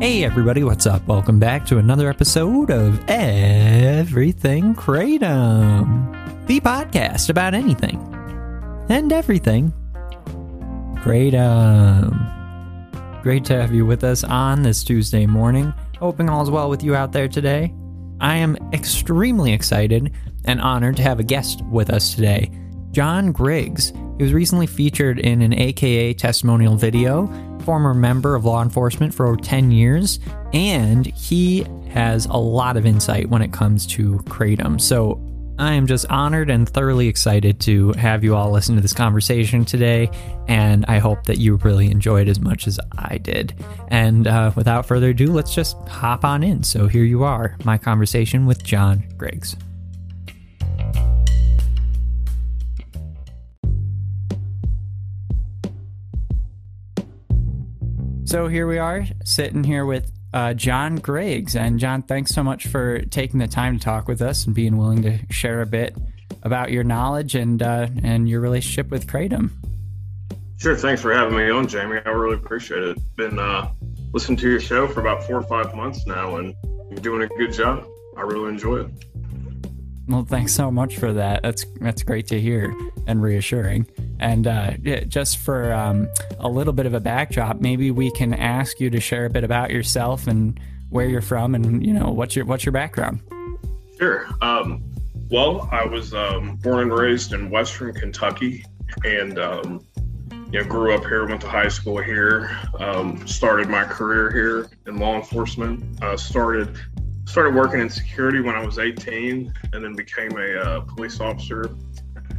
Hey everybody, what's up? Welcome back to another episode of Everything Kratom, the podcast about anything and everything. Kratom. Great to have you with us on this Tuesday morning. Hoping all's well with you out there today. I am extremely excited and honored to have a guest with us today, Jon Griggs. He was recently featured in an AKA testimonial video, former member of law enforcement for over 10 years, and he has a lot of insight when it comes to Kratom. So I am just honored and thoroughly excited to have you all listen to this conversation today, and I hope that you really enjoyed as much as I did. And uh, without further ado, let's just hop on in. So here you are, my conversation with Jon Griggs. So here we are, sitting here with uh, Jon Griggs. And Jon, thanks so much for taking the time to talk with us and being willing to share a bit about your knowledge and uh, and your relationship with Kratom. Sure, thanks for having me on, Jamie. I really appreciate it. Been uh, listening to your show for about four or five months now, and you're doing a good job. I really enjoy it. Well, thanks so much for that. That's that's great to hear and reassuring. And uh, just for um, a little bit of a backdrop, maybe we can ask you to share a bit about yourself and where you're from, and you know what's your what's your background. Sure. Um, well, I was um, born and raised in Western Kentucky, and um, you know grew up here. Went to high school here. Um, started my career here in law enforcement. Uh, started started working in security when I was 18, and then became a uh, police officer,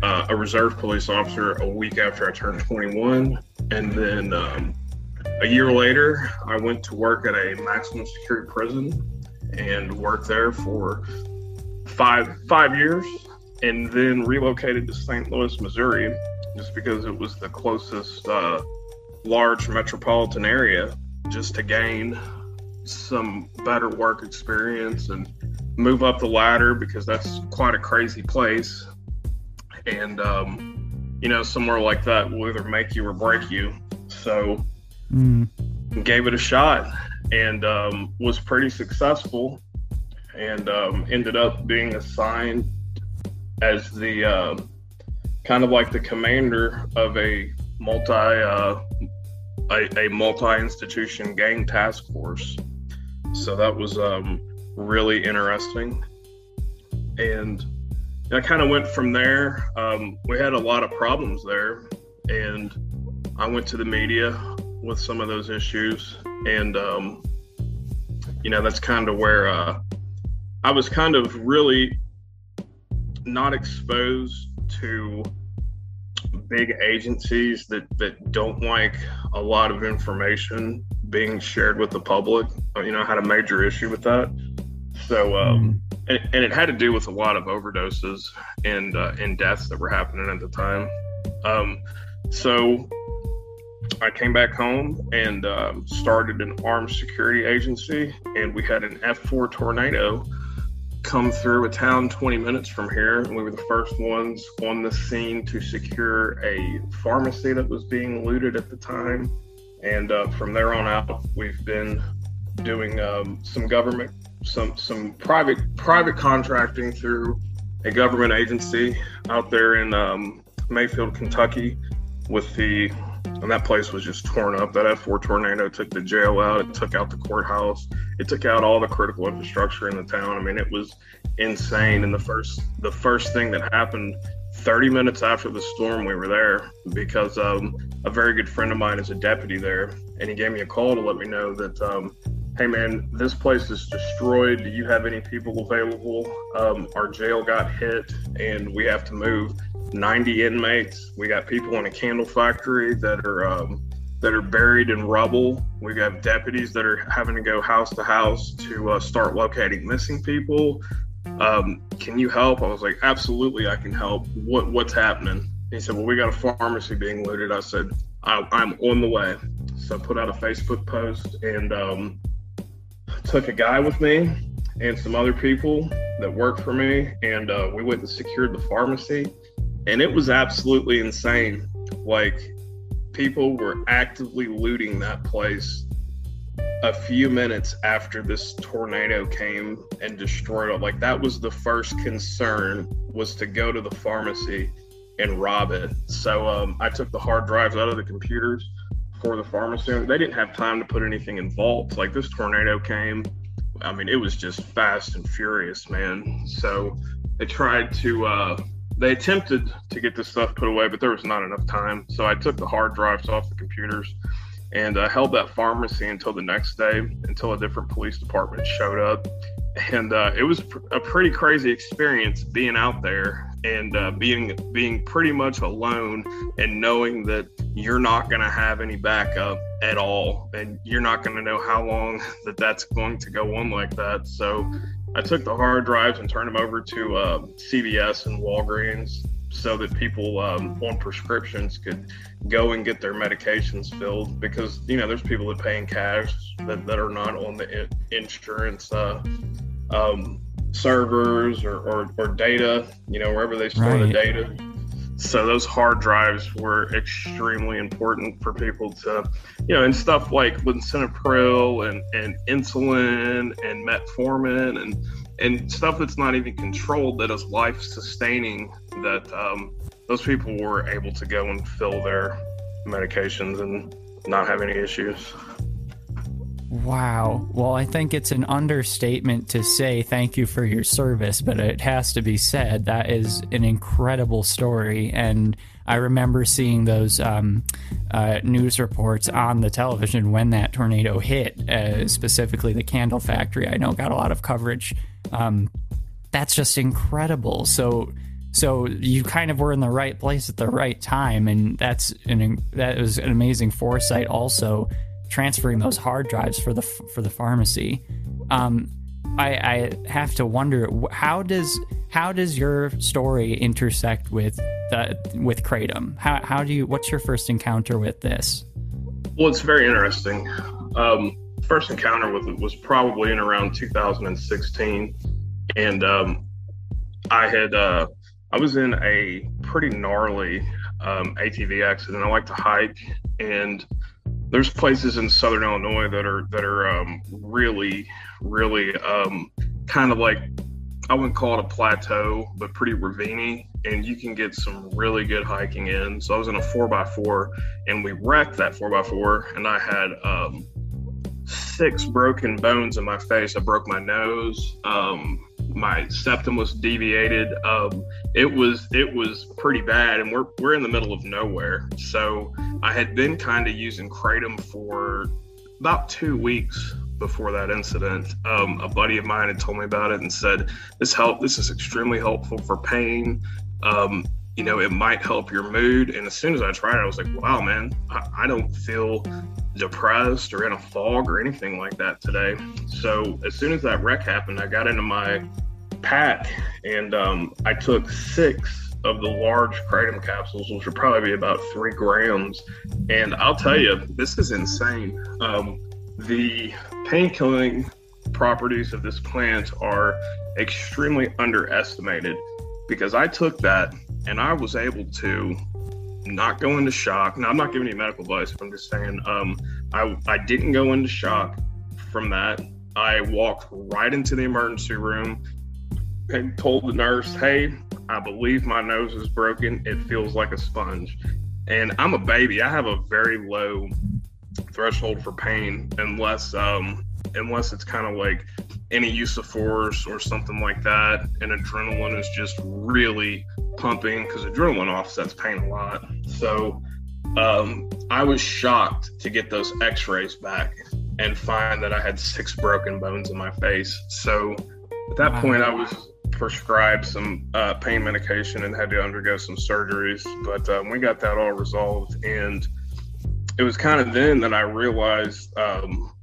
uh, a reserve police officer, a week after I turned 21. And then um, a year later, I went to work at a maximum security prison and worked there for five five years, and then relocated to St. Louis, Missouri, just because it was the closest uh, large metropolitan area, just to gain some better work experience and move up the ladder because that's quite a crazy place. And, um, you know, somewhere like that will either make you or break you. So, mm. gave it a shot and um, was pretty successful and um, ended up being assigned as the uh, kind of like the commander of a multi uh, a, a multi-institution gang task force so that was um, really interesting. And I kind of went from there. Um, we had a lot of problems there. And I went to the media with some of those issues. And, um, you know, that's kind of where uh, I was kind of really not exposed to big agencies that, that don't like a lot of information being shared with the public. You know, I had a major issue with that. So, um, mm. And, and, it had to do with a lot of overdoses and uh, and deaths that were happening at the time. Um, so, I came back home and um, started an armed security agency, and we had an F4 tornado come through a town 20 minutes from here, and we were the first ones on the scene to secure a pharmacy that was being looted at the time and uh, from there on out, we've been doing um, some government, some some private private contracting through a government agency out there in um, Mayfield, Kentucky, with the and that place was just torn up. That F4 tornado took the jail out. It took out the courthouse. It took out all the critical infrastructure in the town. I mean, it was insane. And the first the first thing that happened 30 minutes after the storm, we were there because um, a very good friend of mine is a deputy there, and he gave me a call to let me know that, um, hey man, this place is destroyed. Do you have any people available? Um, our jail got hit and we have to move 90 inmates. We got people in a candle factory that are um, that are buried in rubble. We got deputies that are having to go house to house to uh, start locating missing people. Um, can you help? I was like, absolutely, I can help. What what's happening? He said, well, we got a pharmacy being looted. I said, I, am on the way. So I put out a Facebook post and um, took a guy with me and some other people that worked for me, and uh, we went and secured the pharmacy. And it was absolutely insane. Like, people were actively looting that place a few minutes after this tornado came and destroyed it. Like, that was the first concern was to go to the pharmacy and rob it. So um, I took the hard drives out of the computers for the pharmacy. They didn't have time to put anything in vaults. Like this tornado came. I mean, it was just fast and furious, man. So they tried to, uh, they attempted to get this stuff put away, but there was not enough time. So I took the hard drives off the computers and uh, held that pharmacy until the next day, until a different police department showed up. And uh, it was pr- a pretty crazy experience being out there and uh, being being pretty much alone and knowing that you're not going to have any backup at all and you're not going to know how long that that's going to go on like that. So i took the hard drives and turned them over to uh, cvs and walgreens so that people um, on prescriptions could go and get their medications filled because you know there's people that pay in cash that, that are not on the in- insurance uh, um, servers or, or, or data, you know, wherever they store right. the data. So those hard drives were extremely important for people to, you know, and stuff like lisinopril and, and insulin and metformin and and stuff that's not even controlled that is life sustaining that um, those people were able to go and fill their medications and not have any issues. Wow. Well, I think it's an understatement to say thank you for your service, but it has to be said. That is an incredible story. And I remember seeing those um, uh, news reports on the television when that tornado hit, uh, specifically the candle factory. I know got a lot of coverage. Um, that's just incredible. So, so you kind of were in the right place at the right time, and that's an that was an amazing foresight also transferring those hard drives for the for the pharmacy. Um, I, I have to wonder how does how does your story intersect with the with kratom? How how do you what's your first encounter with this? Well, it's very interesting. Um, first encounter with it was probably in around 2016, and um, I had uh, I was in a pretty gnarly um, ATV accident. I like to hike, and there's places in southern Illinois that are that are um, really, really um, kind of like I wouldn't call it a plateau, but pretty raviny, and you can get some really good hiking in. So I was in a four x four, and we wrecked that four x four, and I had um, six broken bones in my face. I broke my nose. Um, my septum was deviated. Um, it was it was pretty bad, and we're we're in the middle of nowhere. So I had been kind of using kratom for about two weeks before that incident. Um, a buddy of mine had told me about it and said this help. This is extremely helpful for pain. Um, you know, it might help your mood. And as soon as I tried it, I was like, wow, man, I, I don't feel depressed or in a fog or anything like that today. So as soon as that wreck happened, I got into my pack and um, I took six of the large kratom capsules, which would probably be about three grams. And I'll tell you, this is insane. Um, the pain killing properties of this plant are extremely underestimated because I took that and I was able to not go into shock. Now, I'm not giving you medical advice, I'm just saying um, I, I didn't go into shock from that. I walked right into the emergency room and told the nurse, Hey, I believe my nose is broken. It feels like a sponge. And I'm a baby. I have a very low threshold for pain unless um, unless it's kind of like any use of force or something like that. And adrenaline is just really pumping because adrenaline offsets pain a lot. So um, I was shocked to get those x rays back. and find that I had six broken bones in my face. So at that wow. point, I was prescribed some uh, pain medication and had to undergo some surgeries. But um, we got that all resolved. And it was kind of then that I realized, um,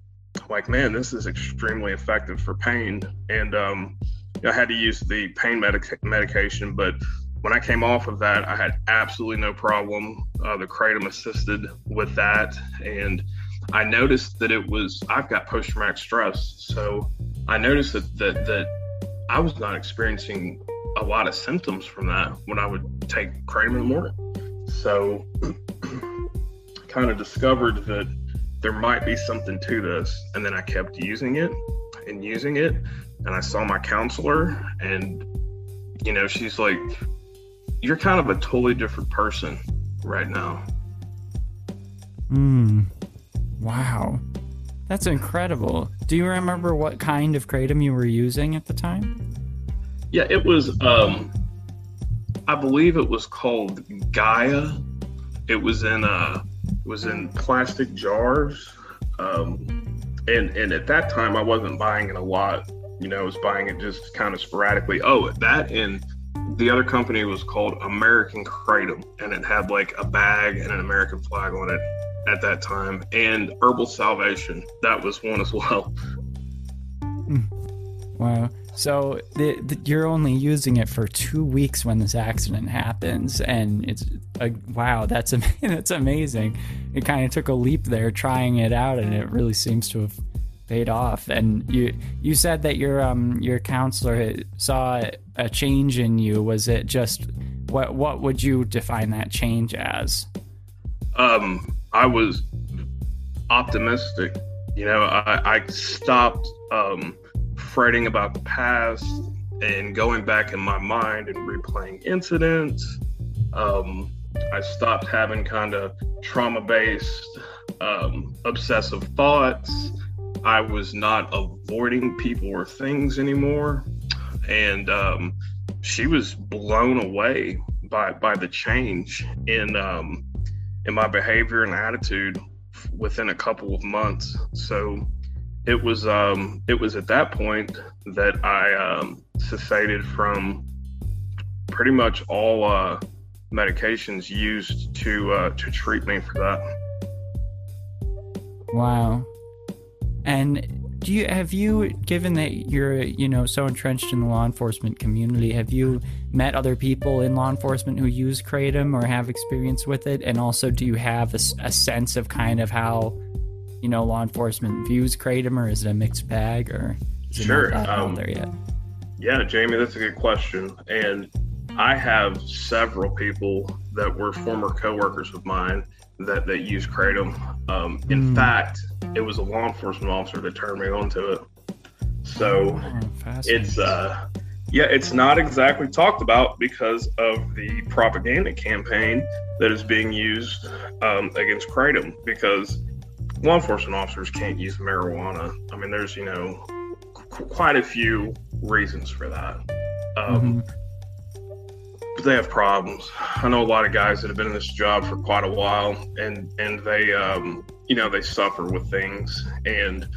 like, man, this is extremely effective for pain. And um, I had to use the pain medic- medication, but when I came off of that, I had absolutely no problem. Uh, the kratom assisted with that, and I noticed that it was I've got post traumatic stress, so I noticed that that that I was not experiencing a lot of symptoms from that when I would take kratom in the morning. So, I kind of discovered that there might be something to this, and then I kept using it and using it, and I saw my counselor, and you know, she's like, "You're kind of a totally different person right now." Hmm. Wow. That's incredible. Do you remember what kind of kratom you were using at the time? Yeah, it was um I believe it was called Gaia. It was in uh it was in plastic jars. Um and and at that time I wasn't buying it a lot. You know, I was buying it just kind of sporadically. Oh, that and the other company was called American Kratom and it had like a bag and an American flag on it at that time, and Herbal Salvation. That was one as well. Hmm. Wow. So the, the, you're only using it for two weeks when this accident happens, and it's a, wow. That's that's amazing. It kind of took a leap there, trying it out, and it really seems to have paid off. And you you said that your um your counselor saw a change in you. Was it just what what would you define that change as? Um, I was optimistic. You know, I, I stopped um, fretting about the past and going back in my mind and replaying incidents. Um, I stopped having kind of trauma based, um, obsessive thoughts. I was not avoiding people or things anymore. And um, she was blown away by, by the change in um, in my behavior and attitude within a couple of months. So it was um, it was at that point that I um, cessated from pretty much all uh, medications used to uh, to treat me for that. Wow. And do you have you given that you're you know so entrenched in the law enforcement community have you met other people in law enforcement who use kratom or have experience with it? And also do you have a, a sense of kind of how you know law enforcement views kratom or is it a mixed bag or is sure um, there yet? yeah jamie that's a good question. And i have several people that were former coworkers of mine that that use kratom. Um, in mm. fact, it was a law enforcement officer that turned me onto it. So oh, it's uh, yeah, it's not exactly talked about because of the propaganda campaign that is being used um, against kratom. Because law enforcement officers can't use marijuana. I mean, there's you know qu- quite a few reasons for that. Um, mm-hmm but they have problems. I know a lot of guys that have been in this job for quite a while, and and they, um, you know, they suffer with things, and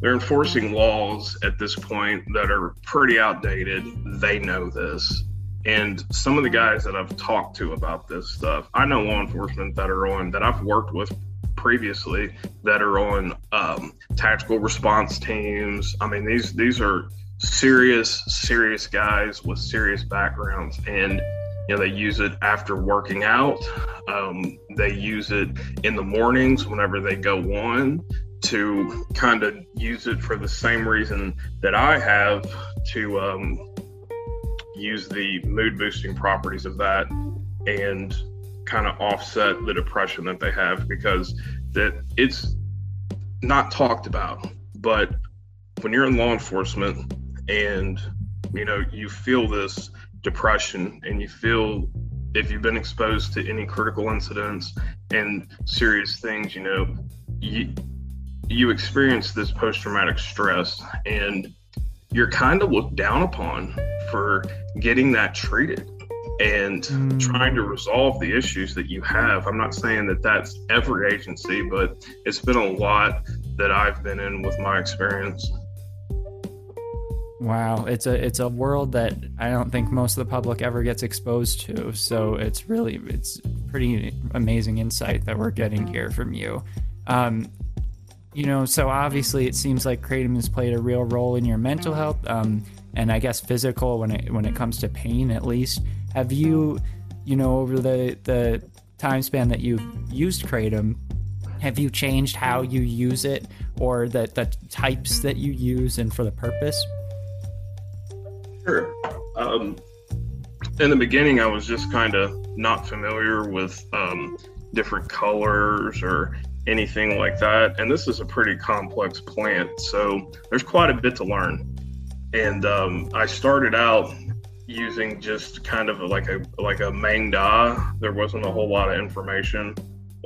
they're enforcing laws at this point that are pretty outdated. They know this, and some of the guys that I've talked to about this stuff, I know law enforcement that are on that I've worked with previously that are on um, tactical response teams. I mean, these these are serious serious guys with serious backgrounds and you know, they use it after working out. Um, they use it in the mornings whenever they go on to kind of use it for the same reason that I have to um, use the mood boosting properties of that and kind of offset the depression that they have because that it's not talked about. But when you're in law enforcement and you know you feel this depression and you feel if you've been exposed to any critical incidents and serious things, you know, you you experience this post traumatic stress and you're kind of looked down upon for getting that treated and mm. trying to resolve the issues that you have. I'm not saying that that's every agency, but it's been a lot that I've been in with my experience. Wow, it's a it's a world that I don't think most of the public ever gets exposed to. So it's really it's pretty amazing insight that we're getting here from you. Um, you know, so obviously it seems like kratom has played a real role in your mental health, um, and I guess physical when it when it comes to pain at least. Have you, you know, over the the time span that you've used kratom, have you changed how you use it or the the types that you use and for the purpose? Sure. Um, in the beginning, I was just kind of not familiar with um, different colors or anything like that. And this is a pretty complex plant, so there's quite a bit to learn. And um, I started out using just kind of like a like a Maeng Da. There wasn't a whole lot of information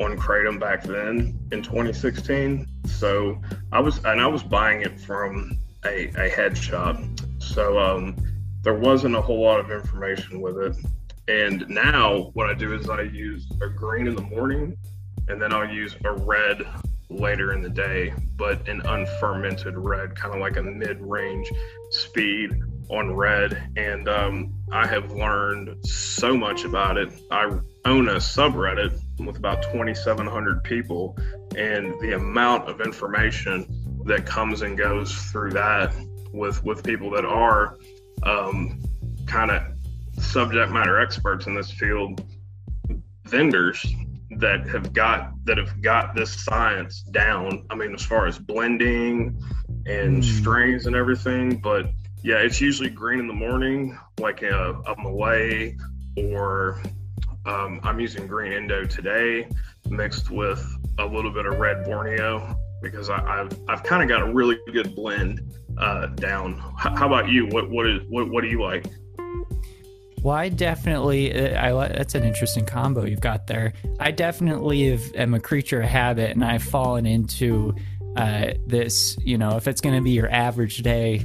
on kratom back then in 2016. So I was and I was buying it from a, a head shop. So um, there wasn't a whole lot of information with it. And now what I do is I use a green in the morning and then I'll use a red later in the day, but an unfermented red, kind of like a mid range speed on red. And um, I have learned so much about it. I own a subreddit with about 2,700 people, and the amount of information that comes and goes through that with with people that are um, kind of subject matter experts in this field, vendors that have got that have got this science down. I mean, as far as blending and mm. strains and everything, but yeah, it's usually green in the morning, like a, a Malay, or um, I'm using green Indo today, mixed with a little bit of red Borneo because I, have I've kind of got a really good blend uh, down. H- how about you? What what is what what do you like? Well, I definitely, uh, I that's an interesting combo you've got there. I definitely have, am a creature of habit, and I've fallen into uh, this. You know, if it's going to be your average day,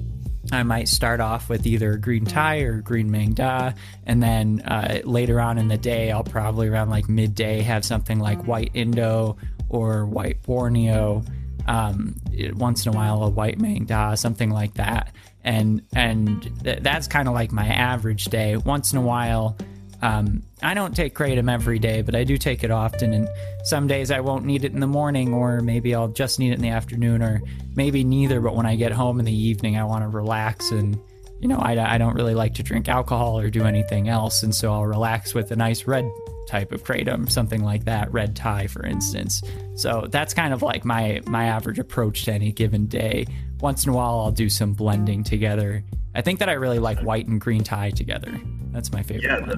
I might start off with either a green Thai or green Maeng Da, and then uh, later on in the day, I'll probably around like midday have something like white Indo or white Borneo. Um, once in a while, a white Maeng Da, something like that and and th- that's kind of like my average day. Once in a while, um, I don't take kratom every day, but I do take it often. And some days I won't need it in the morning, or maybe I'll just need it in the afternoon, or maybe neither. But when I get home in the evening, I want to relax and you know, I, I don't really like to drink alcohol or do anything else. And so I'll relax with a nice red type of kratom, something like that, red Thai, for instance. So that's kind of like my, my average approach to any given day once in a while I'll do some blending together. I think that I really like white and green Thai together. That's my favorite yeah,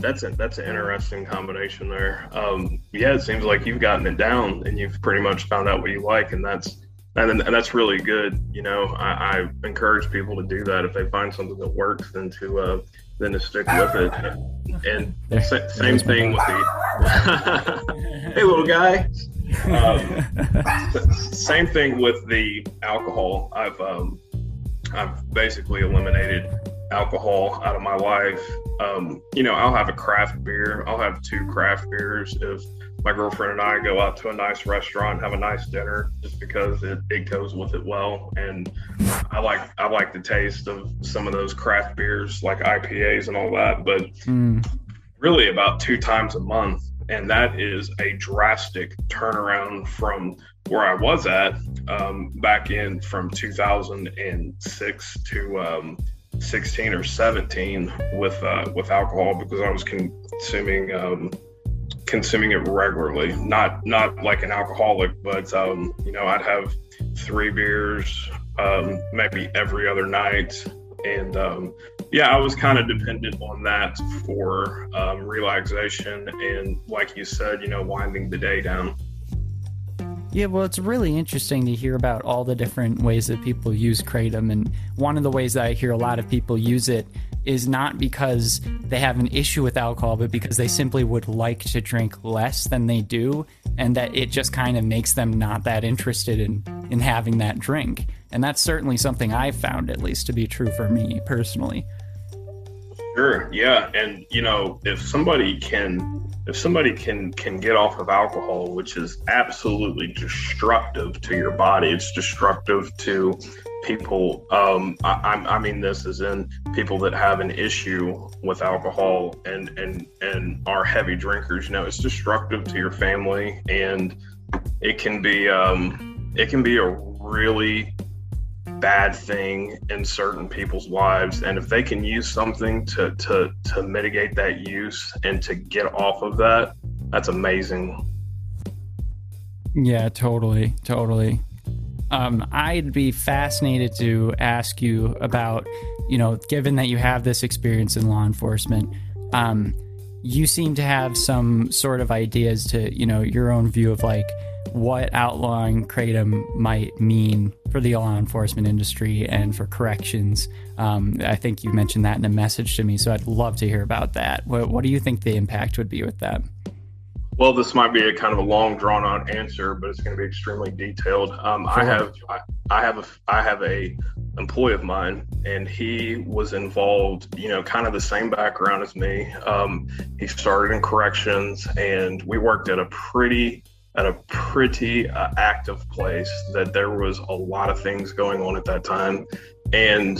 that's a, that's an interesting combination there. Um, yeah, it seems like you've gotten it down and you've pretty much found out what you like, and that's and, and that's really good. You know, I, I, encourage people to do that if they find something that works, then to uh, then to stick with it. And, sa- same thing with the hey little guy. Um, same thing with the alcohol. I've um, I've basically eliminated alcohol out of my life. Um, you know, I'll have a craft beer. I'll have two craft beers if my girlfriend and I go out to a nice restaurant and have a nice dinner just because it, it goes with it well. And I like I like the taste of some of those craft beers like IPAs and all that. But mm. really about two times a month, and that is a drastic turnaround from where I was at um, back in from 2006 to um, 16 or 17 with uh, with alcohol because I was consuming um, consuming it regularly. Not not like an alcoholic, but um, you know I'd have three beers um, maybe every other night, and um, yeah, I was kind of dependent on that for um, relaxation and, like you said, you know, winding the day down. Yeah, well, it's really interesting to hear about all the different ways that people use kratom. And one of the ways that I hear a lot of people use it is not because they have an issue with alcohol, but because they simply would like to drink less than they do, and that it just kind of makes them not that interested in, in having that drink. And that's certainly something I've found, at least, to be true for me personally. Sure. Yeah, and you know, if somebody can, if somebody can can get off of alcohol, which is absolutely destructive to your body, it's destructive to people. Um, I, I mean, this is in people that have an issue with alcohol and and and are heavy drinkers. You know, it's destructive to your family, and it can be um, it can be a really bad thing in certain people's lives and if they can use something to to to mitigate that use and to get off of that that's amazing. Yeah totally totally. Um, i'd be fascinated to ask you about you know given that you have this experience in law enforcement um, you seem to have some sort of ideas to you know your own view of like what outlawing kratom might mean for the law enforcement industry and for corrections. Um, I think you mentioned that in a message to me, so I'd love to hear about that. What, what do you think the impact would be with that? Well, this might be a kind of a long, drawn-out answer, but it's going to be extremely detailed. Um, I have, I, I have a, I have a employee of mine, and he was involved. You know, kind of the same background as me. Um, he started in corrections, and we worked at a pretty at a pretty uh, active place that there was a lot of things going on at that time. And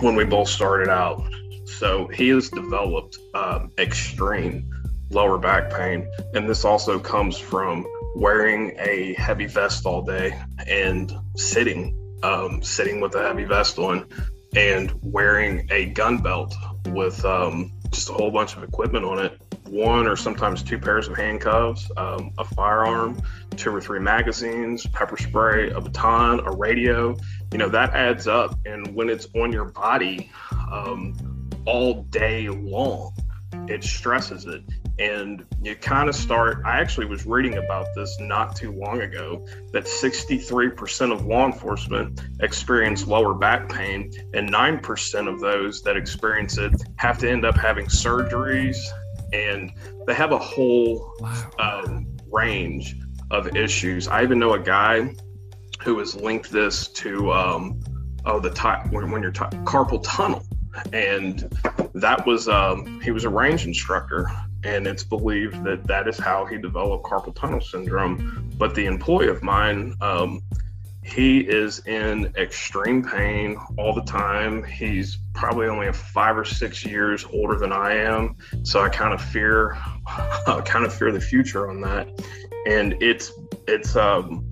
when we both started out so he has developed um, extreme lower back pain. And this also comes from wearing a heavy vest all day and sitting um, sitting with a heavy vest on and wearing a gun belt with um, just a whole bunch of equipment on it one or sometimes two pairs of handcuffs, um, a firearm, two or three magazines, pepper spray, a baton, a radio. You know, that adds up. And when it's on your body um, all day long, it stresses it. And you kind of start. I actually was reading about this not too long ago that 63% of law enforcement experience lower back pain, and 9% of those that experience it have to end up having surgeries and they have a whole wow. um, range of issues. I even know a guy who has linked this to um, oh the ty- when, when you're ty- carpal tunnel, and that was um, he was a range instructor, and it's believed that that is how he developed carpal tunnel syndrome. But the employee of mine um, he is in extreme pain all the time. He's probably only five or six years older than I am, so I kind of fear, kind of fear the future on that. And it's it's um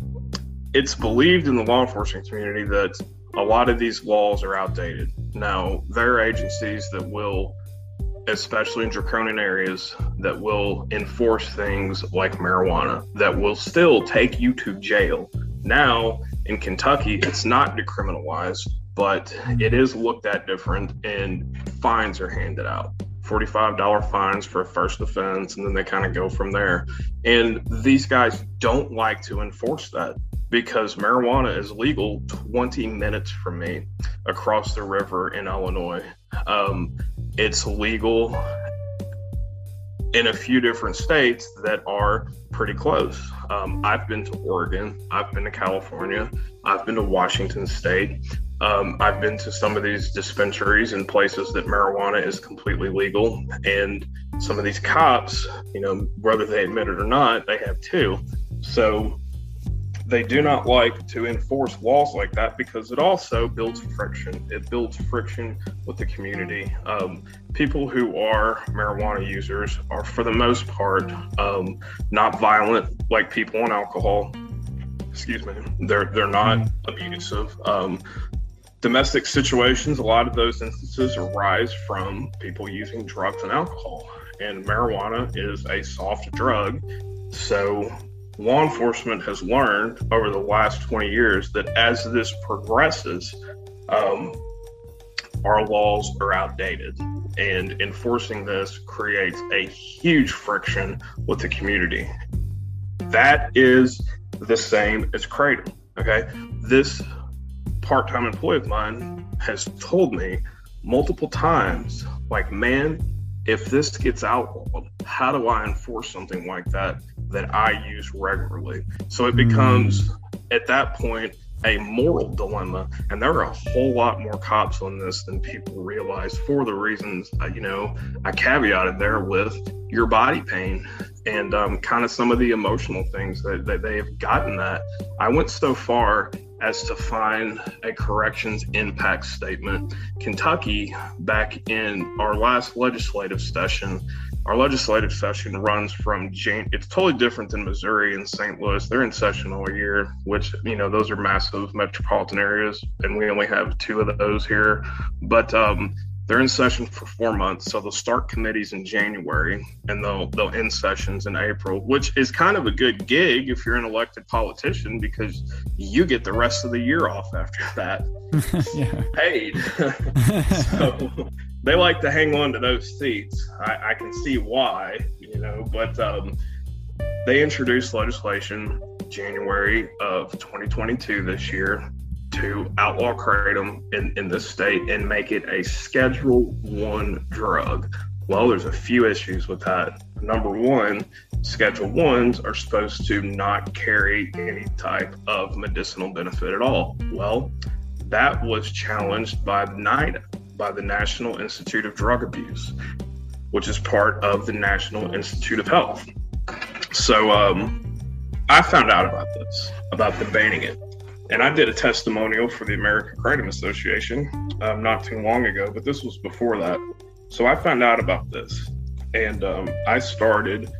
it's believed in the law enforcement community that a lot of these laws are outdated. Now there are agencies that will, especially in draconian areas, that will enforce things like marijuana that will still take you to jail. Now in Kentucky, it's not decriminalized, but it is looked at different and fines are handed out. $45 fines for a first offense, and then they kind of go from there. And these guys don't like to enforce that because marijuana is legal 20 minutes from me across the river in Illinois. Um, it's legal in a few different states that are pretty close. Um, I've been to Oregon, I've been to California, I've been to Washington State. Um, I've been to some of these dispensaries in places that marijuana is completely legal. And some of these cops, you know, whether they admit it or not, they have too. So they do not like to enforce laws like that because it also builds friction. It builds friction with the community. Um, people who are marijuana users are, for the most part, um, not violent like people on alcohol. Excuse me. They're they're not mm-hmm. abusive. Um, domestic situations, a lot of those instances arise from people using drugs and alcohol. And marijuana is a soft drug, so law enforcement has learned over the last 20 years that as this progresses, um, our laws are outdated. And enforcing this creates a huge friction with the community. That is the same as kratom. Okay. This part time employee of mine has told me multiple times, like, man, if this gets outlawed, how do I enforce something like that? that I use regularly. So it becomes mm. at that point, a moral dilemma, and there are a whole lot more cops on this than people realize for the reasons, you know, I caveated there with your body pain and um, kind of some of the emotional things that, that they have gotten that. I went so far as to find a corrections impact statement. Kentucky, back in our last legislative session, our legislative session runs from Jan. It's totally different than Missouri and St. Louis. They're in session all year, which you know those are massive metropolitan areas, and we only have two of those here. But um, they're in session for four months, so they'll start committees in January and they'll they'll end sessions in April, which is kind of a good gig if you're an elected politician because you get the rest of the year off after that, paid. so they like to hang on to those seats. I, I can see why, you know, but um, they introduced legislation January of 2022 this year to outlaw kratom in, in the state and make it a schedule one drug. Well, there's a few issues with that. Number one, schedule ones are supposed to not carry any type of medicinal benefit at all. Well, that was challenged by NIDA, by the National Institute of Drug Abuse, which is part of the National Institute of Health. So um, I found out about this, about the banning it. And I did a testimonial for the American Kratom Association um, not too long ago, but this was before that. So I found out about this and um, I started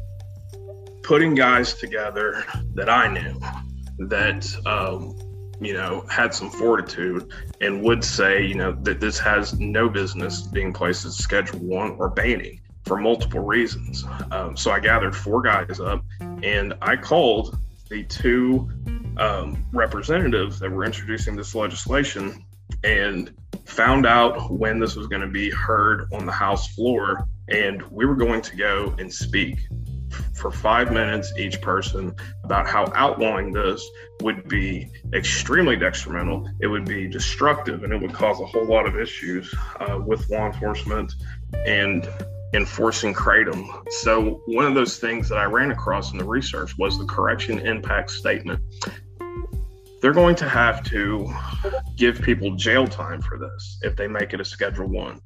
putting guys together that I knew that um, you know, had some fortitude and would say, you know, that this has no business being placed as Schedule One or banning for multiple reasons. Um, so I gathered four guys up and I called the two um, representatives that were introducing this legislation and found out when this was going to be heard on the House floor. And we were going to go and speak for five minutes each person about how outlawing this would be extremely detrimental. It would be destructive and it would cause a whole lot of issues uh, with law enforcement and enforcing kratom. So, one of those things that I ran across in the research was the correction impact statement. They're going to have to give people jail time for this if they make it a Schedule One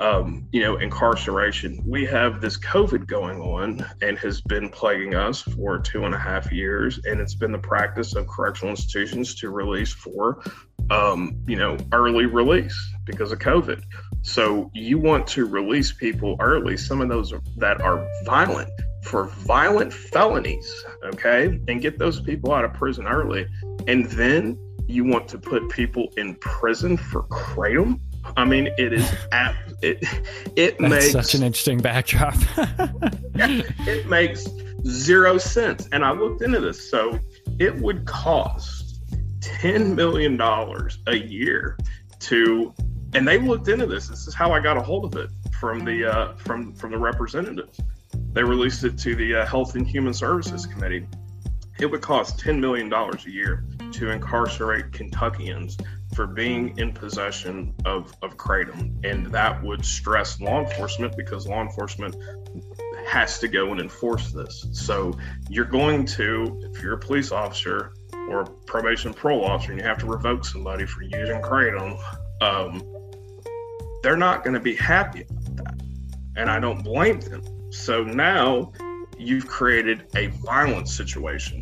um, you know, incarceration. We have this COVID going on and has been plaguing us for two and a half years. And it's been the practice of correctional institutions to release for, um, you know, early release because of COVID. So you want to release people early, some of those that are violent for violent felonies, okay, and get those people out of prison early. And then you want to put people in prison for kratom I mean, it is at it. It That's makes such an interesting backdrop. it makes zero sense. And I looked into this, so it would cost ten million dollars a year to. And they looked into this. This is how I got a hold of it from the uh, from from the representatives. They released it to the uh, Health and Human Services Committee. It would cost ten million dollars a year to incarcerate Kentuckians for being in possession of, of kratom. And that would stress law enforcement because law enforcement has to go and enforce this. So you're going to, if you're a police officer or a probation parole officer and you have to revoke somebody for using kratom, um, they're not going to be happy about that. And I don't blame them. So now you've created a violent situation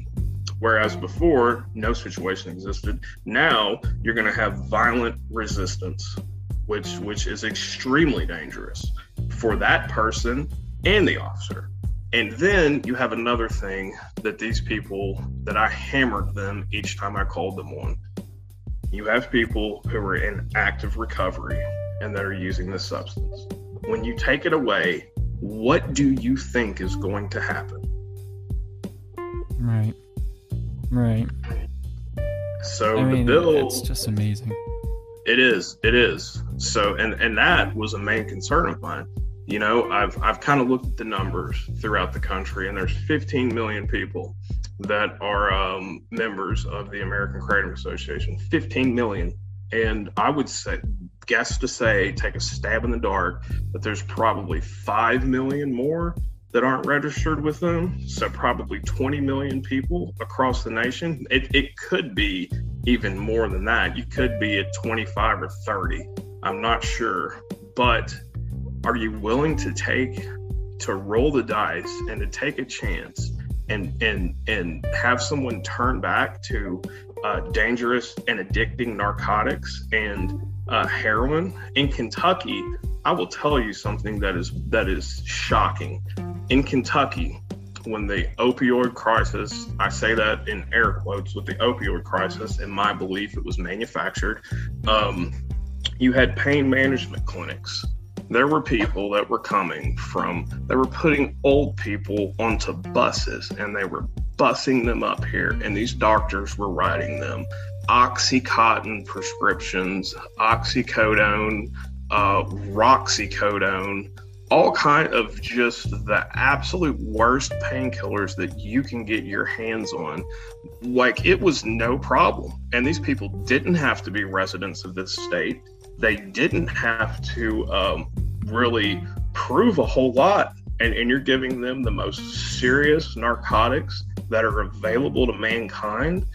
Whereas before, no situation existed. Now you're going to have violent resistance, which which is extremely dangerous for that person and the officer. And then you have another thing that these people that I hammered them each time I called them on. You have people who are in active recovery and that are using this substance. When you take it away, what do you think is going to happen? Right. Right. So I mean, the bill it's just amazing. It is. It is. So and and that was a main concern of mine. You know, I've I've kind of looked at the numbers throughout the country, and there's 15 million people that are um, members of the American Kratom Association. 15 million, and I would say, guess to say, take a stab in the dark, that there's probably five million more that aren't registered with them. So probably 20 million people across the nation. It, it could be even more than that. You could be at 25 or 30. I'm not sure. But are you willing to take to roll the dice and to take a chance and and and have someone turn back to uh, dangerous and addicting narcotics and uh, heroin in Kentucky? I will tell you something that is that is shocking. In Kentucky, when the opioid crisis, I say that in air quotes, with the opioid crisis, in my belief, it was manufactured. Um, you had pain management clinics. There were people that were coming from, they were putting old people onto buses and they were busing them up here, and these doctors were writing them Oxycontin prescriptions, oxycodone, uh, roxicodone, all kind of just the absolute worst painkillers that you can get your hands on. Like it was no problem. And these people didn't have to be residents of this state. They didn't have to um, really prove a whole lot. And, and you're giving them the most serious narcotics that are available to mankind.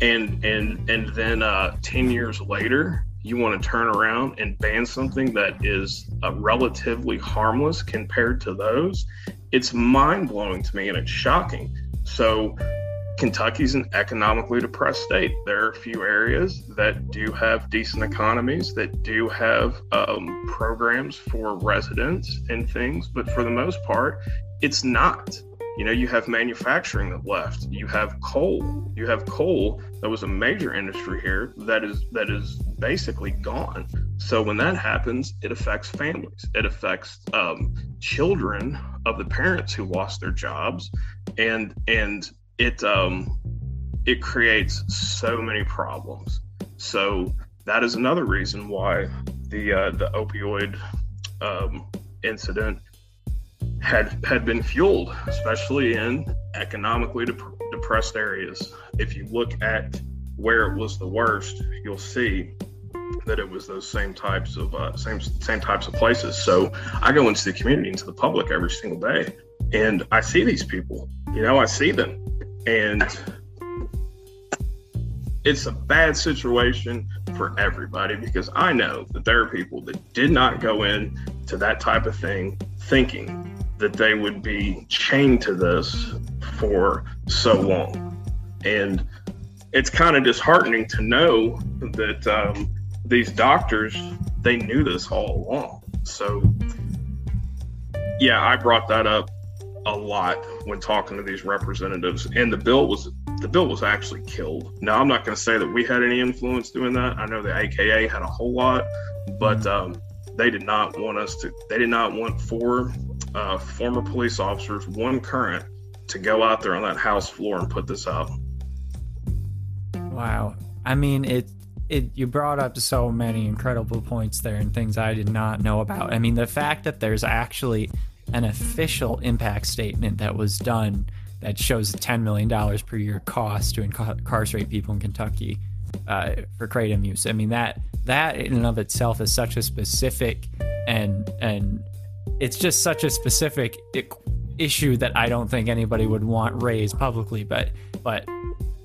And and and then uh, 10 years later you want to turn around and ban something that is uh, relatively harmless compared to those, it's mind blowing to me and it's shocking. So, Kentucky's an economically depressed state. There are a few areas that do have decent economies, that do have um, programs for residents and things, but for the most part, it's not you know you have manufacturing that left. You have coal. You have coal that was a major industry here that is that is basically gone. So when that happens it affects families. It affects um, children of the parents who lost their jobs. And and it um, it creates so many problems. So that is another reason why the uh, the opioid um, incident had had been fueled, especially in economically dep- depressed areas. If you look at where it was the worst, you'll see that it was those same types of uh, same same types of places. So I go into the community, into the public every single day, and I see these people. You know, I see them, and it's a bad situation for everybody because I know that there are people that did not go in to that type of thing thinking that they would be chained to this for so long. And it's kind of disheartening to know that um, these doctors, they knew this all along. So, yeah, I brought that up a lot when talking to these representatives. And the bill was the bill was actually killed. Now, I'm not going to say that we had any influence doing that. I know the AKA had a whole lot, but um, they did not want us to. They did not want four uh, former police officers, one current, to go out there on that house floor and put this out. Wow. I mean, it it you brought up so many incredible points there and things I did not know about. I mean, the fact that there's actually an official impact statement that was done that shows a $10 million per year cost to incarcerate people in Kentucky uh, for kratom use. I mean, that that in and of itself is such a specific and and it's just such a specific issue that I don't think anybody would want raised publicly. But but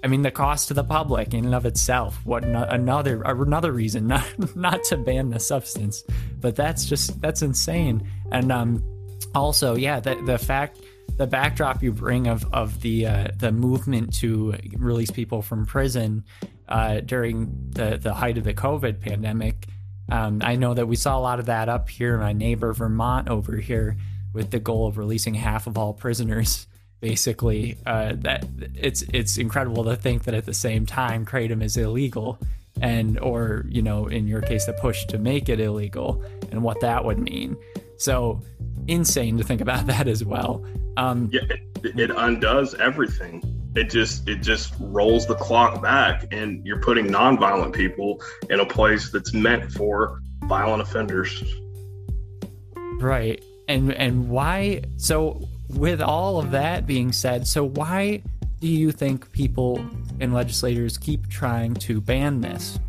I mean, the cost to the public in and of itself. What another another reason not not to ban the substance, but that's just that's insane. And um, also, yeah, the the fact the backdrop you bring of of the uh, the movement to release people from prison uh, during the the height of the COVID pandemic um, I know that we saw a lot of that up here in my neighbor Vermont over here with the goal of releasing half of all prisoners. Basically, uh, that it's it's incredible to think that at the same time kratom is illegal, and or you know in your case the push to make it illegal and what that would mean. So insane to think about that as well. Um, yeah, it, it undoes everything it just it just rolls the clock back and you're putting nonviolent people in a place that's meant for violent offenders. Right. And and why so with all of that being said so why do you think people and legislators keep trying to ban this?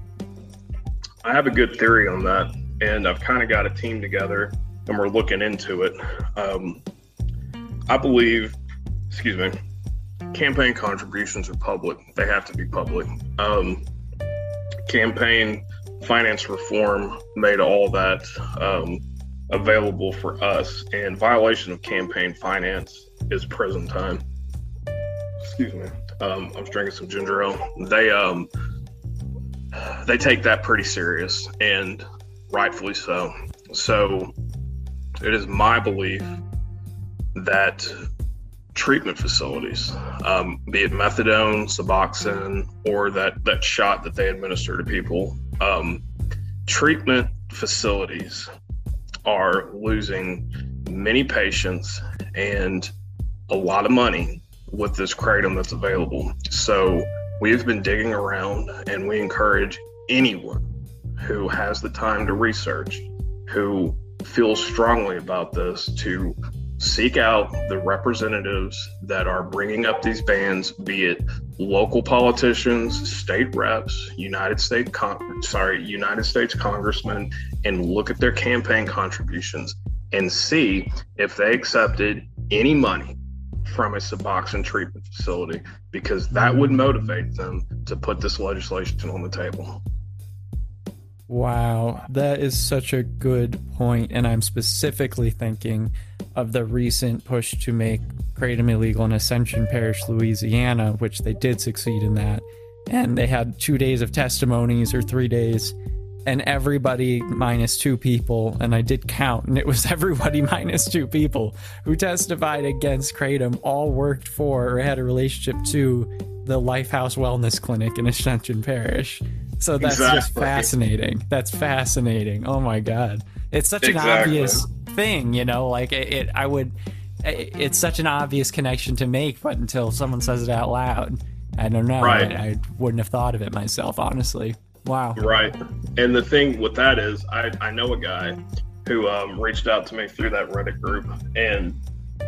I have a good theory on that and i've kind of got a team together and we're looking into it. Um, i believe excuse me campaign contributions are public. They have to be public. Um, campaign finance reform made all that um, available for us, and violation of campaign finance is prison time. Excuse me. Um, I was drinking some ginger ale. They um, they take that pretty serious, and rightfully so. So, it is my belief that treatment facilities, um, be it methadone, Suboxone, or that that shot that they administer to people, um, treatment facilities are losing many patients and a lot of money with this kratom that's available. So we've been digging around and we encourage anyone who has the time to research, who feels strongly about this, to seek out the representatives that are bringing up these bans, be it local politicians, state reps, United States Con- sorry, United States congressmen, and look at their campaign contributions and see if they accepted any money from a Suboxone treatment facility because that would motivate them to put this legislation on the table. Wow, that is such a good point, and I'm specifically thinking of the recent push to make kratom illegal in Ascension Parish, Louisiana, which they did succeed in that. And they had two days of testimonies or three days, and everybody minus two people. And I did count, and it was everybody minus two people who testified against kratom all worked for or had a relationship to the Lifehouse Wellness Clinic in Ascension Parish. So that's exactly. just fascinating. That's fascinating. Oh my God. It's such exactly. an obvious thing, you know, like it, it I would it, it's such an obvious connection to make, but until someone says it out loud, I don't know. Right. I, I wouldn't have thought of it myself, honestly. Wow. Right. And the thing with that is, I, I know a guy who um, reached out to me through that Reddit group, and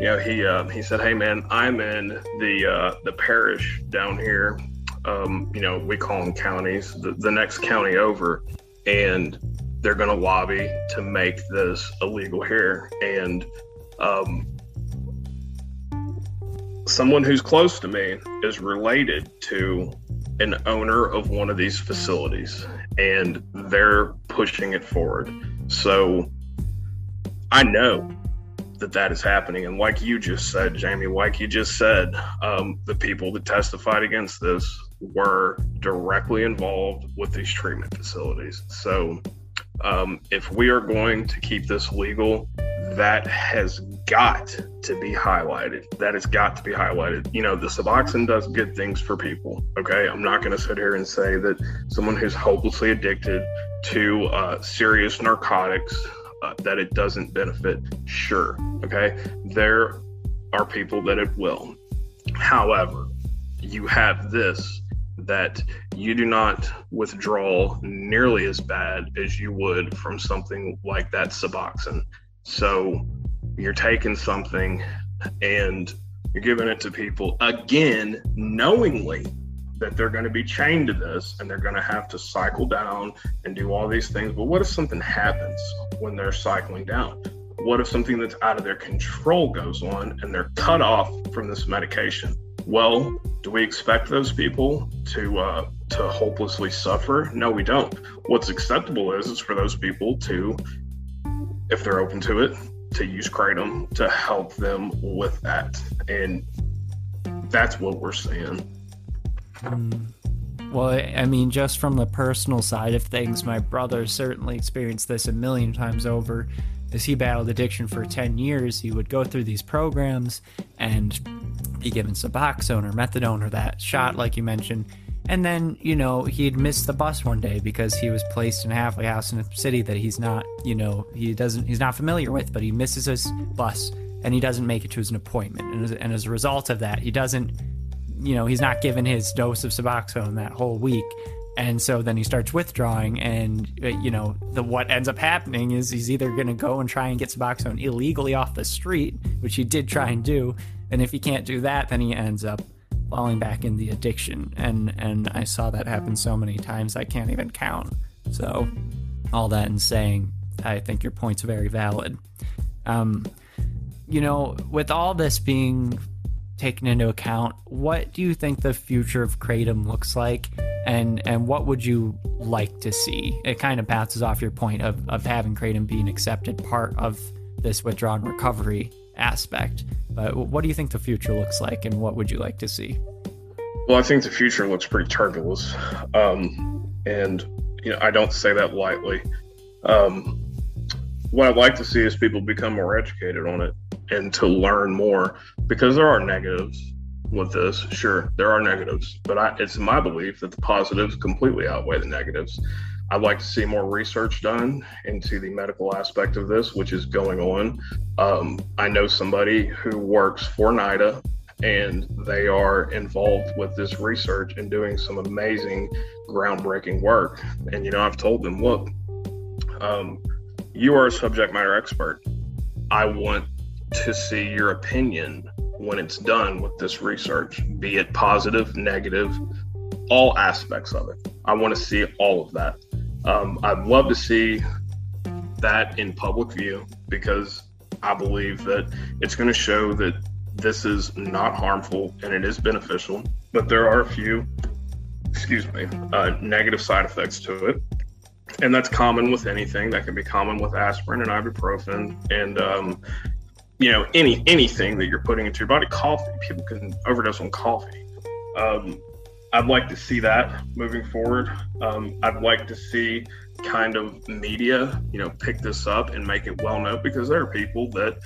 you know he uh, he said, "Hey man, I'm in the uh, the parish down here. Um, you know, we call them counties. The, the next county over, and they're going to lobby to make this illegal here. And um, someone who's close to me is related to an owner of one of these facilities, and they're pushing it forward. So I know that that is happening. And like you just said, Jamie, like you just said, um, the people that testified against this were directly involved with these treatment facilities. So um, if we are going to keep this legal, that has got to be highlighted. That has got to be highlighted. You know, the Suboxone does good things for people. Okay. I'm not going to sit here and say that someone who's hopelessly addicted to uh, serious narcotics, uh, that it doesn't benefit. Sure. Okay. There are people that it will. However, you have this that you do not withdraw nearly as bad as you would from something like that Suboxone. So you're taking something and you're giving it to people again, knowingly that they're going to be chained to this and they're going to have to cycle down and do all these things. But what if something happens when they're cycling down? What if something that's out of their control goes on and they're cut off from this medication? Well, do we expect those people to uh, to hopelessly suffer? No, we don't. What's acceptable is is for those people to, if they're open to it, to use kratom to help them with that, and that's what we're seeing. Mm. Well, I mean, just from the personal side of things, my brother certainly experienced this a million times over. As he battled addiction for 10 years, he would go through these programs and be given Suboxone or methadone or that shot, like you mentioned. And then, you know, he'd miss the bus one day because he was placed in a halfway house in a city that he's not, you know, he doesn't, he's not familiar with, but he misses his bus and he doesn't make it to his appointment. And as, and as a result of that, he doesn't, you know, he's not given his dose of Suboxone that whole week. And so then he starts withdrawing, and uh, you know the what ends up happening is he's either going to go and try and get Suboxone illegally off the street, which he did try and do, and if he can't do that, then he ends up falling back in the addiction. And and I saw that happen so many times I can't even count. So all that in saying, I think your point's very valid. Um, you know, with all this being taken into account, what do you think the future of kratom looks like, and and what would you like to see? It kind of passes off your point of of having kratom being accepted part of this withdrawal recovery aspect. But what do you think the future looks like, and what would you like to see? Well, I think the future looks pretty turbulent, um, and you know I don't say that lightly. Um, what I'd like to see is people become more educated on it and to learn more because there are negatives with this. Sure, there are negatives, but I, it's my belief that the positives completely outweigh the negatives. I'd like to see more research done into the medical aspect of this, which is going on. Um, I know somebody who works for NIDA and they are involved with this research and doing some amazing, groundbreaking work. And, you know, I've told them, look, um, you are a subject matter expert. I want to see your opinion when it's done with this research, be it positive, negative, all aspects of it. I want to see all of that. Um, I'd love to see that in public view because I believe that it's going to show that this is not harmful and it is beneficial, but there are a few, excuse me, uh, negative side effects to it. And that's common with anything. That can be common with aspirin and ibuprofen and um, you know any anything that you're putting into your body coffee people can overdose on coffee um, i'd like to see that moving forward. Um, i'd like to see kind of media you know pick this up and make it well known because there are people that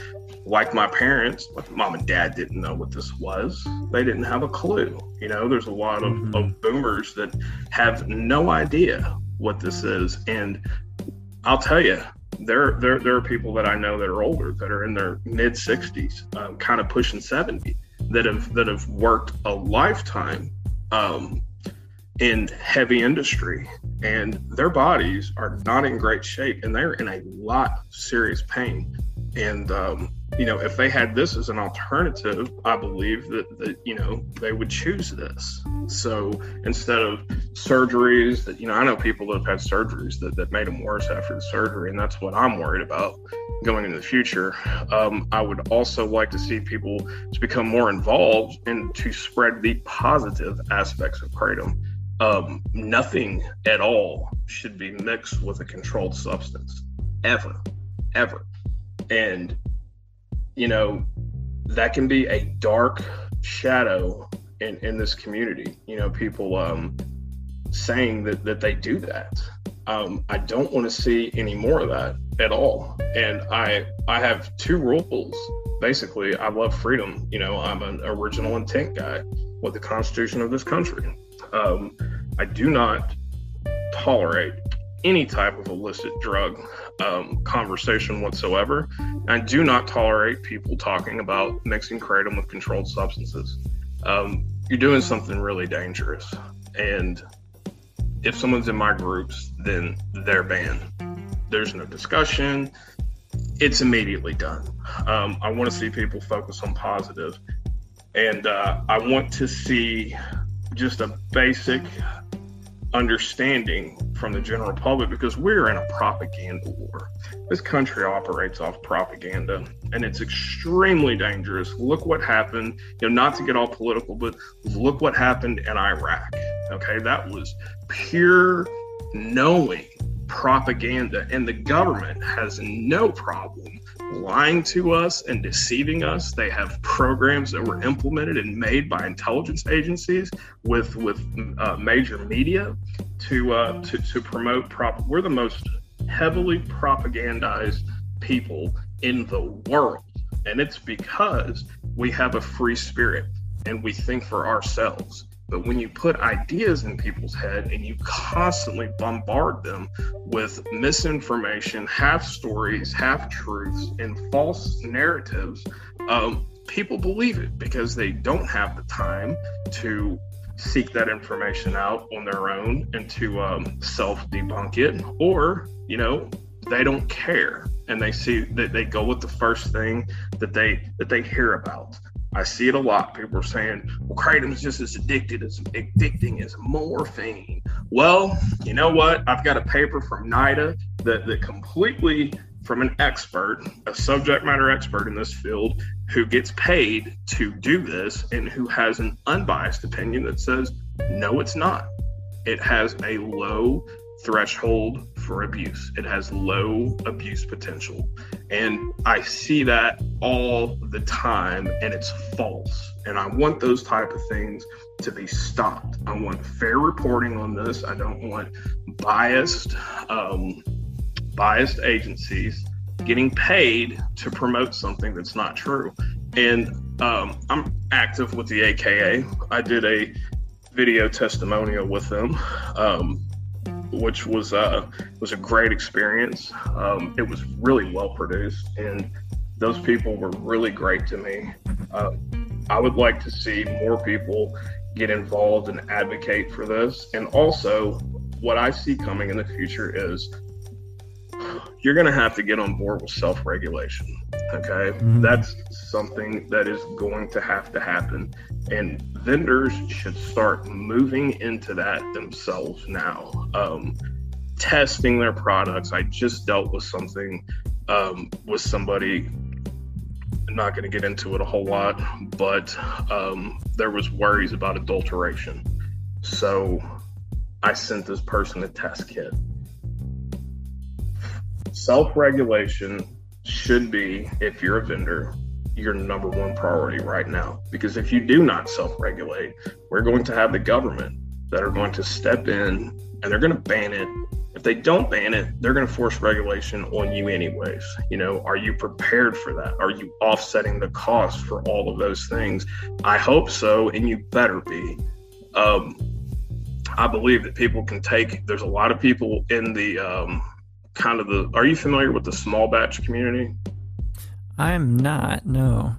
like my parents like mom and dad didn't know what this was. They didn't have a clue. You know there's a lot of, mm-hmm. of boomers that have no idea what this is. And i'll tell you there, there, there are people that I know that are older, that are in their mid 60s, um, kind of pushing 70, that have that have worked a lifetime um, in heavy industry, and their bodies are not in great shape, and they're in a lot of serious pain. And um, you know, if they had this as an alternative, I believe that, that, you know, they would choose this. So instead of surgeries that, you know, I know people that have had surgeries that, that made them worse after the surgery, and that's what I'm worried about going into the future. Um, I would also like to see people to become more involved and to spread the positive aspects of kratom. Um, nothing at all should be mixed with a controlled substance, ever, ever. And you know, that can be a dark shadow in, in this community. You know, people um, saying that, that they do that. Um, I don't want to see any more of that at all. And I I have two rules. Basically, I love freedom. You know, I'm an original intent guy with the Constitution of this country. Um, I do not tolerate any type of illicit drug um, conversation whatsoever. I do not tolerate people talking about mixing kratom with controlled substances. Um, you're doing something really dangerous. And if someone's in my groups, then they're banned. There's no discussion. It's immediately done. Um, I want to see people focus on positive, and uh, I want to see just a basic understanding from the general public because we're in a propaganda war. This country operates off propaganda and it's extremely dangerous. Look what happened, you know, not to get all political, but look what happened in Iraq. Okay, that was pure knowing propaganda, and the government has no problem lying to us and deceiving us. They have programs that were implemented and made by intelligence agencies with with uh, major media to uh, to to promote prop. We're the most heavily propagandized people in the world, and it's because we have a free spirit and we think for ourselves. But when you put ideas in people's head and you constantly bombard them with misinformation, half stories, half truths, and false narratives, um, people believe it because they don't have the time to seek that information out on their own and to um, self debunk it, or, you know, they don't care. And they see that they go with the first thing that they that they hear about I see it a lot. People are saying, well, kratom is just as addicted as addicting as morphine. Well, you know what? I've got a paper from NIDA that, that completely from an expert, a subject matter expert in this field, who gets paid to do this and who has an unbiased opinion that says, no, it's not. It has a low threshold for abuse. It has low abuse potential. And I see that all the time and it's false. And I want those type of things to be stopped. I want fair reporting on this. I don't want biased um, biased agencies getting paid to promote something that's not true. And um, I'm active with the AKA. I did a video testimonial with them, um, which was uh, was a great experience. Um, it was really well produced, and those people were really great to me. Uh, I would like to see more people get involved and advocate for this, and also what I see coming in the future is you're going to have to get on board with self regulation. Okay. Mm-hmm. That's something that is going to have to happen. And vendors should start moving into that themselves now. Um, testing their products. I just dealt with something um, with somebody. I'm not going to get into it a whole lot, but um, there was worries about adulteration. So I sent this person a test kit self regulation should be, if you're a vendor, your number one priority right now. Because if you do not self regulate, we're going to have the government that are going to step in and they're going to ban it. If they don't ban it, they're going to force regulation on you anyways. You know, are you prepared for that? Are you offsetting the cost for all of those things? I hope so, and you better be. Um, I believe that people can take. There's a lot of people in the um, kind of the. Are you familiar with the small batch community? I'm not. No.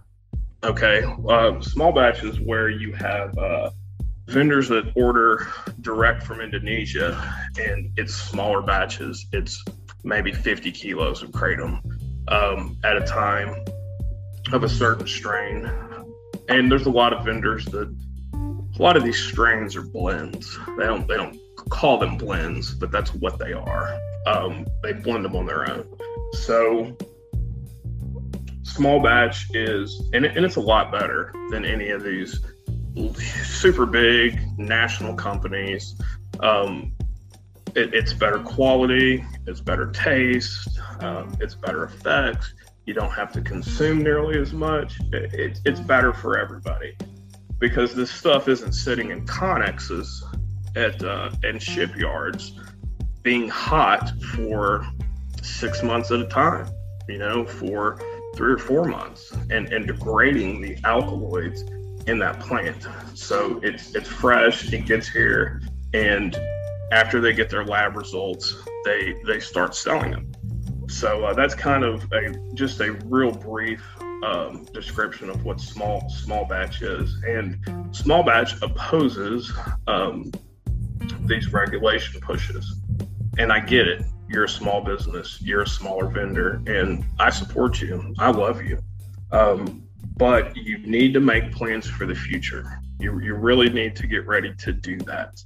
Okay. Uh, small batch is where you have uh, vendors that order direct from Indonesia, and it's smaller batches. It's maybe 50 kilos of kratom um, at a time of a certain strain. And there's a lot of vendors that a lot of these strains are blends. They don't they don't call them blends, but that's what they are um, they blend them on their own. So small batch is, and, it, and it's a lot better than any of these super big national companies. Um, it, it's better quality, it's better taste, um, it's better effects. You don't have to consume nearly as much. It, it, it's better for everybody because this stuff isn't sitting in conexes at uh, and shipyards being hot for six months at a time, you know, for three or four months and, and degrading the alkaloids in that plant. So it's it's fresh, it gets here, and after they get their lab results, they they start selling them. So uh, that's kind of a just a real brief um, description of what small small batch is. And small batch opposes um, these regulation pushes and I get it. You're a small business, you're a smaller vendor, and I support you. I love you. Um, but you need to make plans for the future. You, you really need to get ready to do that.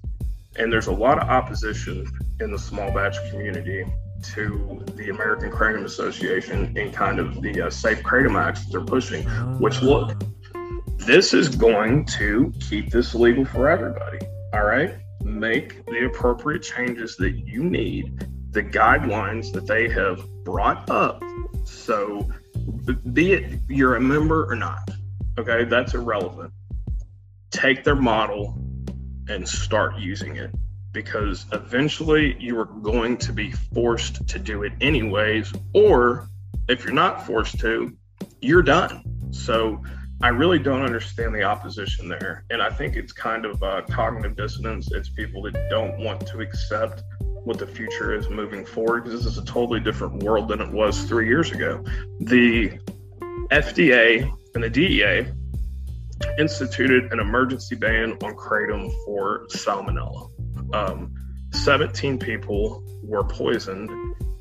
And there's a lot of opposition in the small batch community to the American Kratom Association and kind of the uh, Safe Kratom Acts that they're pushing, which look, this is going to keep this legal for everybody. All right make the appropriate changes that you need, the guidelines that they have brought up. So, be it you're a member or not, okay, that's irrelevant. Take their model and start using it because eventually you are going to be forced to do it anyways, or if you're not forced to, you're done. So, I really don't understand the opposition there. And I think it's kind of uh, cognitive dissonance. It's people that don't want to accept what the future is moving forward because this is a totally different world than it was three years ago. The FDA and the DEA instituted an emergency ban on kratom for salmonella. Um, 17 people were poisoned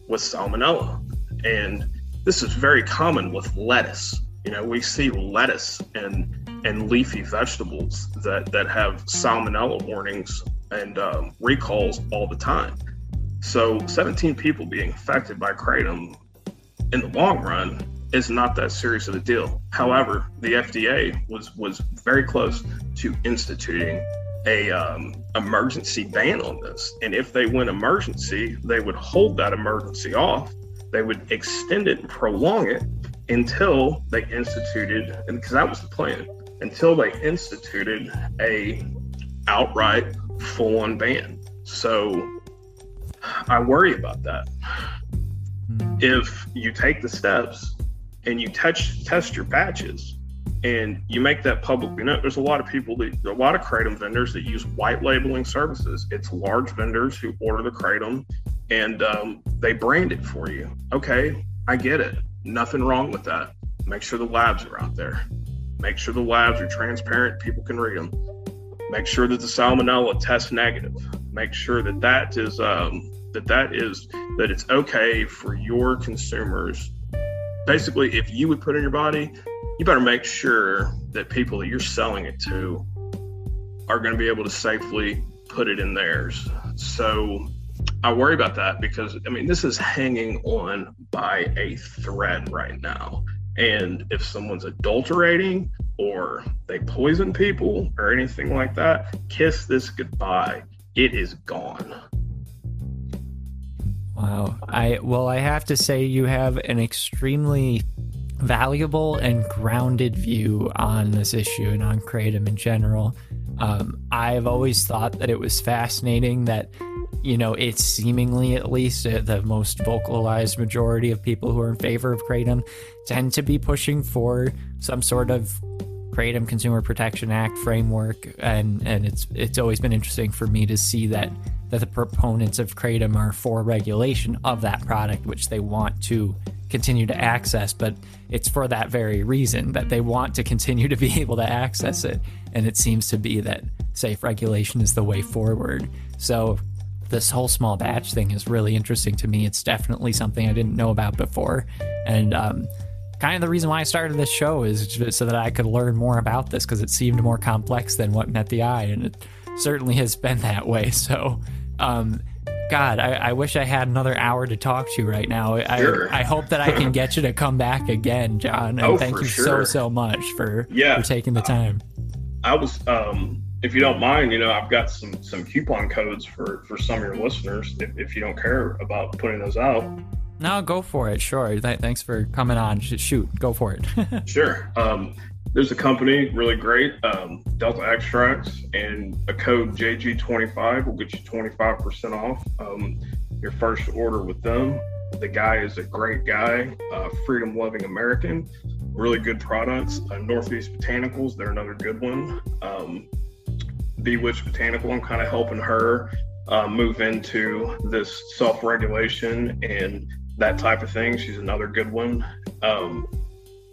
with salmonella. And this is very common with lettuce. You know, we see lettuce and and leafy vegetables that that have salmonella warnings and um, recalls all the time. So 17 people being affected by kratom in the long run is not that serious of a deal. However, the FDA was was very close to instituting a um, emergency ban on this, and if they went emergency, they would hold that emergency off. They would extend it and prolong it until they instituted, and because that was the plan, until they instituted a outright full-on ban. So I worry about that. Hmm. If you take the steps and you touch test your batches and you make that public, you know, there's a lot of people that a lot of kratom vendors that use white labeling services. It's large vendors who order the kratom and um, they brand it for you. Okay, I get it. Nothing wrong with that. Make sure the labs are out there. Make sure the labs are transparent. People can read them. Make sure that the salmonella tests negative. Make sure that that is um, that that is that it's okay for your consumers basically, if you would put in your body, you better make sure that people that you're selling it to are going to be able to safely put it in theirs. So I worry about that because I mean, this is hanging on by a thread right now. And if someone's adulterating or they poison people or anything like that, kiss this goodbye. It is gone. Wow. I well, I have to say you have an extremely valuable and grounded view on this issue and on kratom in general. Um, I've always thought that it was fascinating that, you know, it's seemingly at least uh, the most vocalized majority of people who are in favor of kratom tend to be pushing for some sort of kratom Consumer Protection Act framework, and and it's it's always been interesting for me to see that that the proponents of kratom are for regulation of that product, which they want to continue to access. But it's for that very reason that they want to continue to be able to access it, and it seems to be that safe regulation is the way forward. So this whole small batch thing is really interesting to me. It's definitely something I didn't know about before, and um, kind of the reason why I started this show is so that I could learn more about this because it seemed more complex than what met the eye, and it certainly has been that way. So, um, God, I, I, wish I had another hour to talk to you right now. Sure. I, I hope that I can get you to come back again, Jon. And oh, thank you sure. so so much for yeah. for taking the time. I was, um, if you don't mind, you know, I've got some some coupon codes for for some of your listeners. If, if you don't care about putting those out. No, go for it. Sure. Th- thanks for coming on. Shoot, go for it. sure. Um, there's a company really great, um, Delta Extracts, and a code JG25 will get you 25% off um, your first order with them. The guy is a great guy, uh, freedom loving American, really good products. Uh, Northeast Botanicals, they're another good one. Um, Bewitch Botanical, I'm kind of helping her uh, move into this self regulation and that type of thing. She's another good one. Um,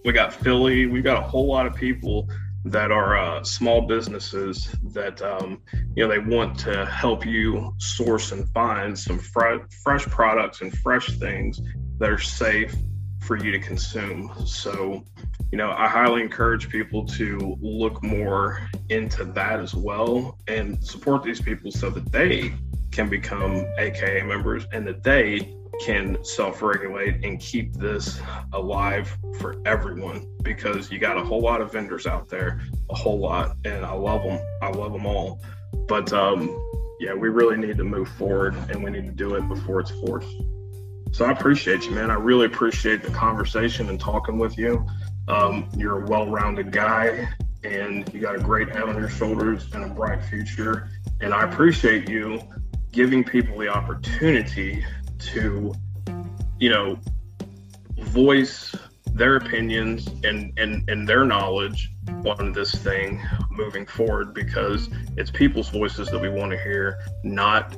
we got Philly. We've got a whole lot of people that are uh, small businesses that um, you know they want to help you source and find some fr- fresh products and fresh things that are safe for you to consume. So, you know, I highly encourage people to look more into that as well and support these people so that they can become AKA members and that they can self regulate and keep this alive for everyone because you got a whole lot of vendors out there, a whole lot, and I love them. I love them all. But um, yeah, we really need to move forward and we need to do it before it's forced. So I appreciate you, man. I really appreciate the conversation and talking with you. Um, you're a well rounded guy and you got a great head on your shoulders and a bright future. And I appreciate you giving people the opportunity to, you know, voice their opinions and, and, and their knowledge on this thing moving forward because it's people's voices that we want to hear, not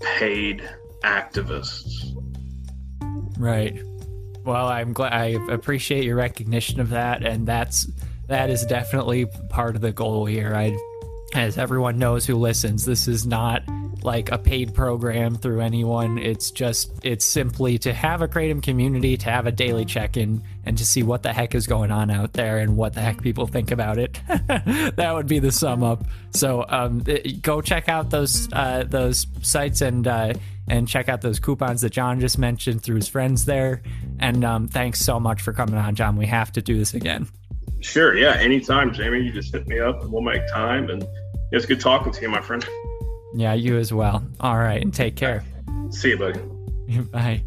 paid activists. Right. Well, I'm glad I appreciate your recognition of that, and that's that is definitely part of the goal here. I, as everyone knows who listens, this is not like a paid program through anyone. It's just it's simply to have a Kratom community, to have a daily check-in, and to see what the heck is going on out there and what the heck people think about it. that would be the sum up. So um, go check out those uh, those sites and uh, and check out those coupons that Jon just mentioned through his friends there. And um, thanks so much for coming on, Jon. We have to do this again. Sure. Yeah. Anytime, Jamie. You just hit me up and we'll make time. And it's good talking to you, my friend. Yeah, you as well. All right. And take care. See you, buddy. Bye.